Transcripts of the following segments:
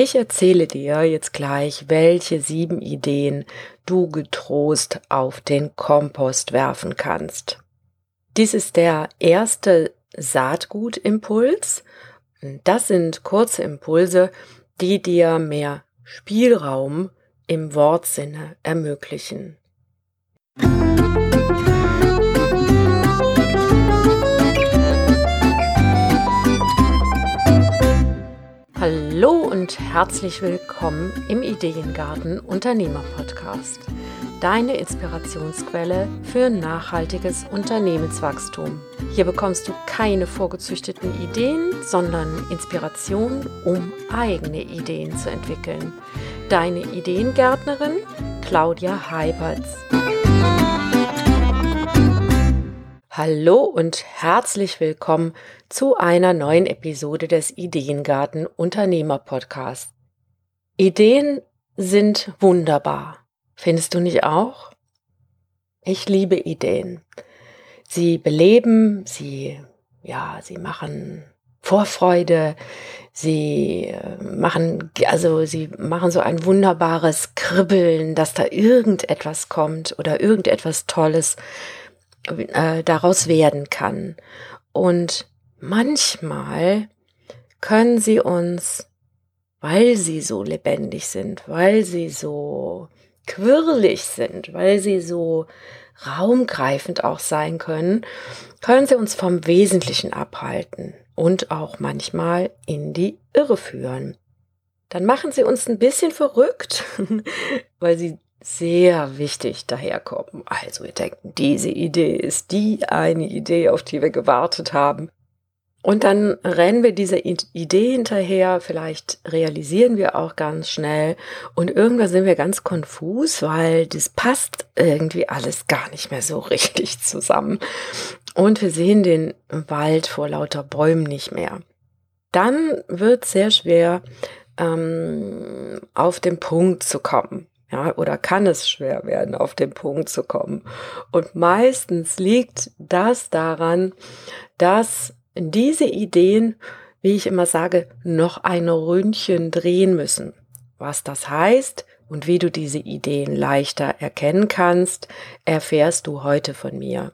Ich erzähle dir jetzt gleich, welche sieben Ideen du getrost auf den Kompost werfen kannst. Dies ist der erste Saatgutimpuls. Das sind kurze Impulse, die dir mehr Spielraum im Wortsinne ermöglichen. Herzlich willkommen im Ideengarten Unternehmer Podcast. Deine Inspirationsquelle für nachhaltiges Unternehmenswachstum. Hier bekommst du keine vorgezüchteten Ideen, sondern Inspiration, um eigene Ideen zu entwickeln. Deine Ideengärtnerin Claudia Heiberts. Hallo und herzlich willkommen zu einer neuen Episode des Ideengarten Unternehmer Podcast. Ideen sind wunderbar. Findest du nicht auch? Ich liebe Ideen. Sie beleben, sie, ja, sie machen Vorfreude, sie äh, machen, also sie machen so ein wunderbares Kribbeln, dass da irgendetwas kommt oder irgendetwas Tolles äh, daraus werden kann. Und manchmal können sie uns, weil sie so lebendig sind, weil sie so quirlig sind, weil sie so raumgreifend auch sein können, können sie uns vom Wesentlichen abhalten und auch manchmal in die Irre führen. Dann machen sie uns ein bisschen verrückt, weil sie sehr wichtig daherkommen. Also wir denken, diese Idee ist die eine Idee, auf die wir gewartet haben. Und dann rennen wir dieser Idee hinterher, vielleicht realisieren wir auch ganz schnell und irgendwann sind wir ganz konfus, weil das passt irgendwie alles gar nicht mehr so richtig zusammen. Und wir sehen den Wald vor lauter Bäumen nicht mehr. Dann wird es sehr schwer, ähm, auf den Punkt zu kommen. Ja, oder kann es schwer werden, auf den Punkt zu kommen. Und meistens liegt das daran, dass diese Ideen, wie ich immer sage, noch ein Ründchen drehen müssen. Was das heißt und wie du diese Ideen leichter erkennen kannst, erfährst du heute von mir.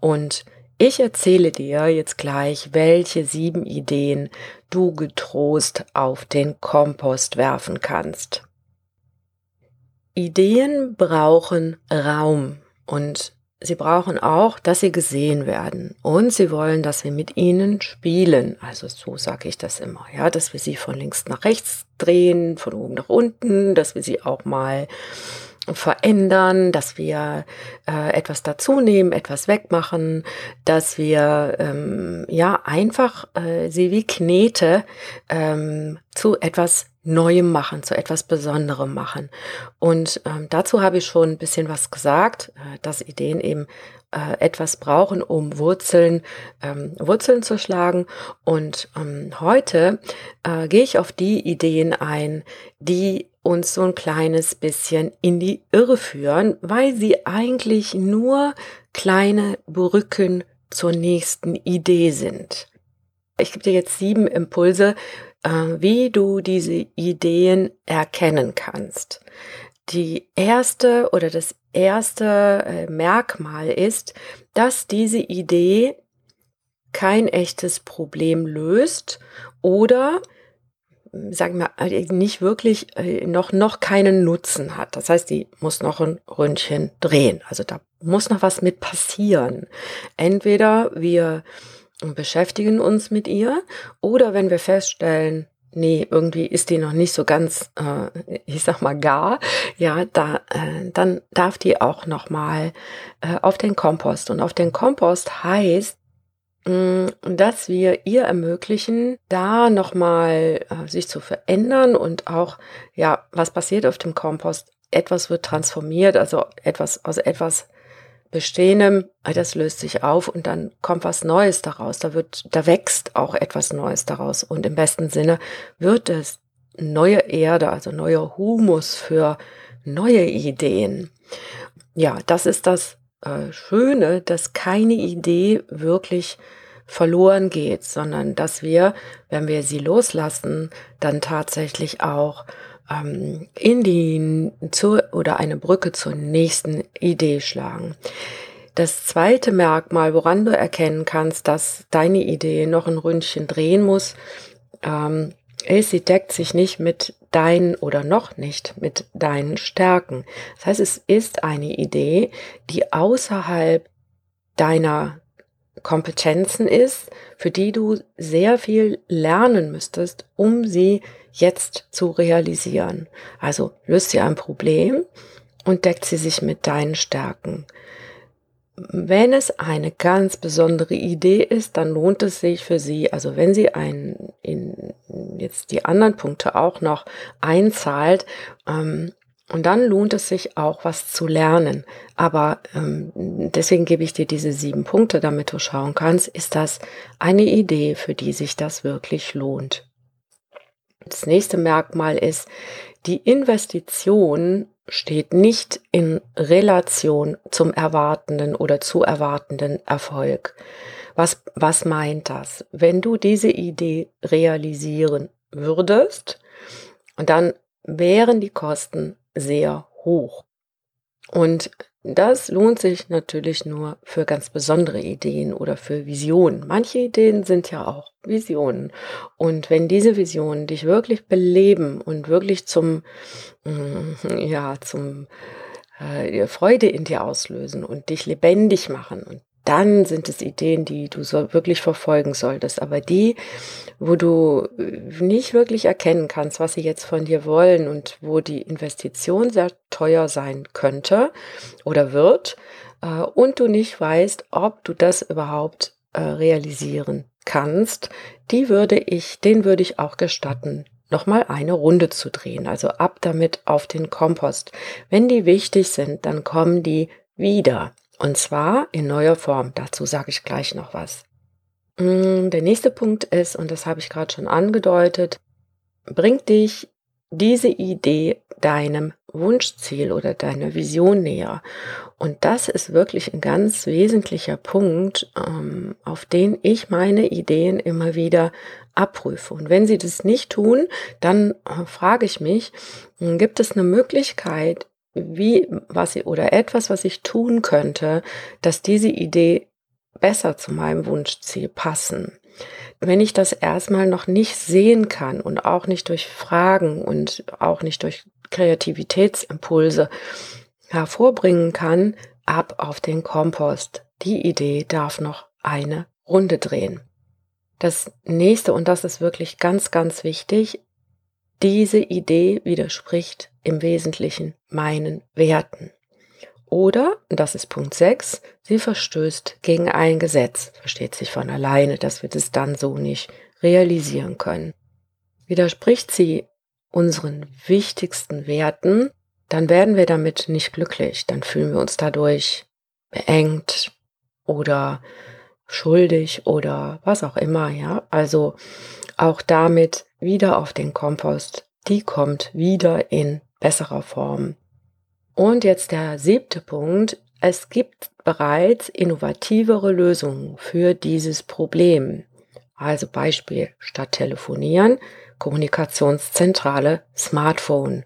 Und ich erzähle dir jetzt gleich, welche sieben Ideen du getrost auf den Kompost werfen kannst. Ideen brauchen Raum und sie brauchen auch, dass sie gesehen werden und sie wollen, dass wir mit ihnen spielen. Also so sage ich das immer, ja, dass wir sie von links nach rechts drehen, von oben nach unten, dass wir sie auch mal verändern, dass wir äh, etwas dazunehmen, etwas wegmachen, dass wir ähm, ja einfach äh, sie wie Knete ähm, zu etwas Neuem machen, zu etwas Besonderem machen. Und ähm, dazu habe ich schon ein bisschen was gesagt, äh, dass Ideen eben äh, etwas brauchen, um Wurzeln, ähm, Wurzeln zu schlagen. Und ähm, heute äh, gehe ich auf die Ideen ein, die uns so ein kleines bisschen in die Irre führen, weil sie eigentlich nur kleine Brücken zur nächsten Idee sind. Ich gebe dir jetzt sieben Impulse, äh, wie du diese Ideen erkennen kannst. Die erste oder das erste äh, Merkmal ist, dass diese Idee kein echtes Problem löst oder sagen wir äh, nicht wirklich noch noch keinen Nutzen hat. Das heißt, die muss noch ein Ründchen drehen. Also da muss noch was mit passieren. Entweder wir beschäftigen uns mit ihr. Oder wenn wir feststellen, nee, irgendwie ist die noch nicht so ganz, äh, ich sag mal gar, ja, da, äh, dann darf die auch noch mal äh, auf den Kompost. Und auf den Kompost heißt, mh, mm, dass wir ihr ermöglichen, da noch mal äh, sich zu verändern und auch, ja, was passiert auf dem Kompost? Etwas wird transformiert, also etwas aus etwas Bestehendem, äh, das löst sich auf und dann kommt was Neues daraus. Da wird, da wächst auch etwas Neues daraus. Und im besten Sinne wird es neue Erde, also neuer Humus für neue Ideen. Ja, das ist das äh, Schöne, dass keine Idee wirklich verloren geht, sondern dass wir, wenn wir sie loslassen, dann tatsächlich auch ähm, in die zur oder eine Brücke zur nächsten Idee schlagen. Das zweite Merkmal, woran du erkennen kannst, dass deine Idee noch ein Ründchen drehen muss, ähm, sie deckt sich nicht mit deinen oder noch nicht mit deinen Stärken. Das heißt, es ist eine Idee, die außerhalb deiner Kompetenzen ist, für die du sehr viel lernen müsstest, um sie jetzt zu realisieren. Also löst sie ein Problem und deckt sie sich mit deinen Stärken. Wenn es eine ganz besondere Idee ist, dann lohnt es sich für Sie, also wenn Sie ein, in jetzt die anderen Punkte auch noch einzahlt, ähm, und dann lohnt es sich auch, was zu lernen. Aber ähm, deswegen gebe ich dir diese sieben Punkte, damit du schauen kannst, ist das eine Idee, für die sich das wirklich lohnt. Das nächste Merkmal ist, die Investition steht nicht in Relation zum erwartenden oder zu erwartenden Erfolg. Was, was meint das? Wenn du diese Idee realisieren würdest, dann wären die Kosten sehr hoch. Und das lohnt sich natürlich nur für ganz besondere Ideen oder für Visionen. Manche Ideen sind ja auch Visionen. Und wenn diese Visionen dich wirklich beleben und wirklich zum, mm, ja, zum äh, Freude in dir auslösen und dich lebendig machen und dann sind es Ideen, die du so wirklich verfolgen solltest. Aber die, wo du äh, nicht wirklich erkennen kannst, was sie jetzt von dir wollen und wo die Investition sehr teuer sein könnte oder wird, äh, und du nicht weißt, ob du das überhaupt äh, realisieren kannst, die würde ich, den würde ich auch gestatten, nochmal eine Runde zu drehen. Also ab damit auf den Kompost. Wenn die wichtig sind, dann kommen die wieder. Und zwar in neuer Form. Dazu sage ich gleich noch was. Mm, der nächste Punkt ist, und das habe ich gerade schon angedeutet, bringt dich diese Idee deinem Wunschziel oder deiner Vision näher. Und das ist wirklich ein ganz wesentlicher Punkt, ähm, auf den ich meine Ideen immer wieder abprüfe. Und wenn sie das nicht tun, dann äh, frage ich mich, gibt es eine Möglichkeit, wie, was ich, oder etwas, was ich tun könnte, dass diese Idee besser zu meinem Wunschziel passen. Wenn ich das erstmal noch nicht sehen kann und auch nicht durch Fragen und auch nicht durch Kreativitätsimpulse hervorbringen kann, ab auf den Kompost. Die Idee darf noch eine Runde drehen. Das nächste, und das ist wirklich ganz, ganz wichtig, diese Idee widerspricht im Wesentlichen meinen Werten. Oder, das ist Punkt 6, sie verstößt gegen ein Gesetz, versteht sich von alleine, dass wir das dann so nicht realisieren können. Widerspricht sie unseren wichtigsten Werten, dann werden wir damit nicht glücklich, dann fühlen wir uns dadurch beengt oder schuldig oder was auch immer, ja. Also auch damit wieder auf den Kompost, die kommt wieder in besserer Form. Und jetzt der siebte Punkt. Es gibt bereits innovativere Lösungen für dieses Problem. Also Beispiel statt telefonieren, Kommunikationszentrale, Smartphone.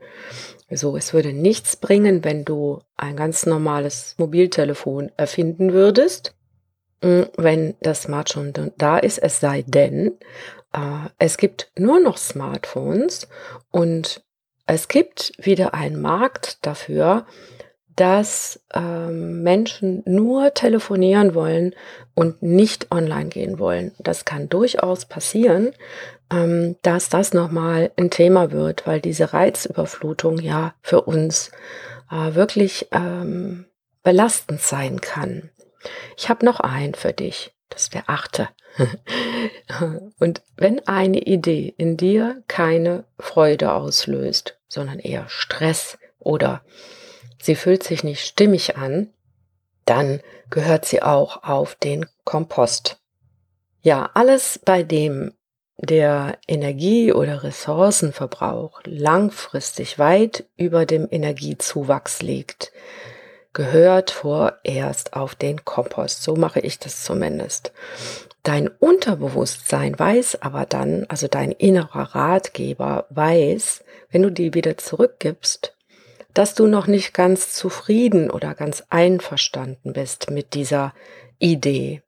So, es würde nichts bringen, wenn du ein ganz normales Mobiltelefon erfinden würdest, hm, wenn das Smartphone da ist, es sei denn, äh, es gibt nur noch Smartphones und es gibt wieder einen Markt dafür, dass ähm, Menschen nur telefonieren wollen und nicht online gehen wollen. Das kann durchaus passieren, ähm, dass das nochmal ein Thema wird, weil diese Reizüberflutung ja für uns äh, wirklich ähm, belastend sein kann. Ich habe noch einen für dich. Das ist der achte. Und wenn eine Idee in dir keine Freude auslöst, sondern eher Stress oder sie fühlt sich nicht stimmig an, dann gehört sie auch auf den Kompost. Ja, alles bei dem der Energie- oder Ressourcenverbrauch langfristig weit über dem Energiezuwachs liegt, gehört vorerst auf den Kompost. So mache ich das zumindest. Dein Unterbewusstsein weiß aber dann, also dein innerer Ratgeber weiß, wenn du die wieder zurückgibst, dass du noch nicht ganz zufrieden oder ganz einverstanden bist mit dieser Idee,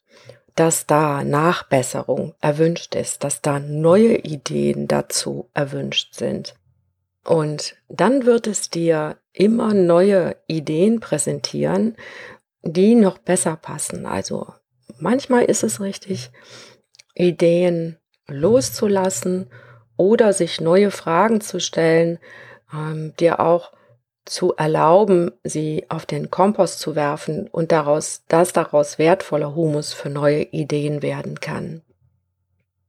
dass da Nachbesserung erwünscht ist, dass da neue Ideen dazu erwünscht sind. Und dann wird es dir immer neue Ideen präsentieren, die noch besser passen. Also manchmal ist es richtig, Ideen loszulassen oder sich neue Fragen zu stellen, ähm, dir auch zu erlauben, sie auf den Kompost zu werfen und daraus, dass daraus wertvoller Humus für neue Ideen werden kann.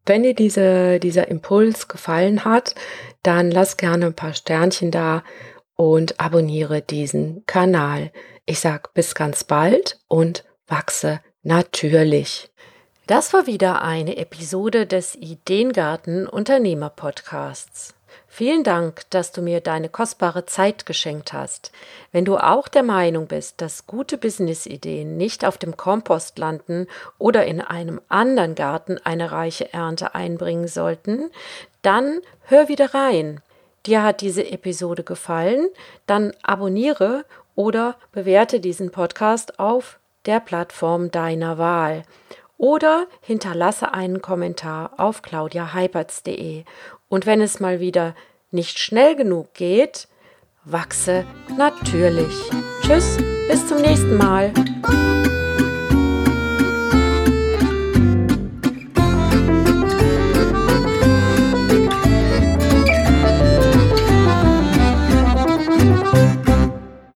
Wenn dir diese, dieser Impuls gefallen hat, dann lass gerne ein paar Sternchen da und abonniere diesen Kanal. Ich sag bis ganz bald und wachse natürlich. Das war wieder eine Episode des Ideengarten Unternehmer Podcasts. Vielen Dank, dass du mir deine kostbare Zeit geschenkt hast. Wenn du auch der Meinung bist, dass gute Businessideen nicht auf dem Kompost landen oder in einem anderen Garten eine reiche Ernte einbringen sollten, dann hör wieder rein. Dir hat diese Episode gefallen, dann abonniere oder bewerte diesen Podcast auf der Plattform deiner Wahl oder hinterlasse einen Kommentar auf claudiaheiberts.de. Und wenn es mal wieder nicht schnell genug geht, wachse natürlich. Tschüss, bis zum nächsten Mal.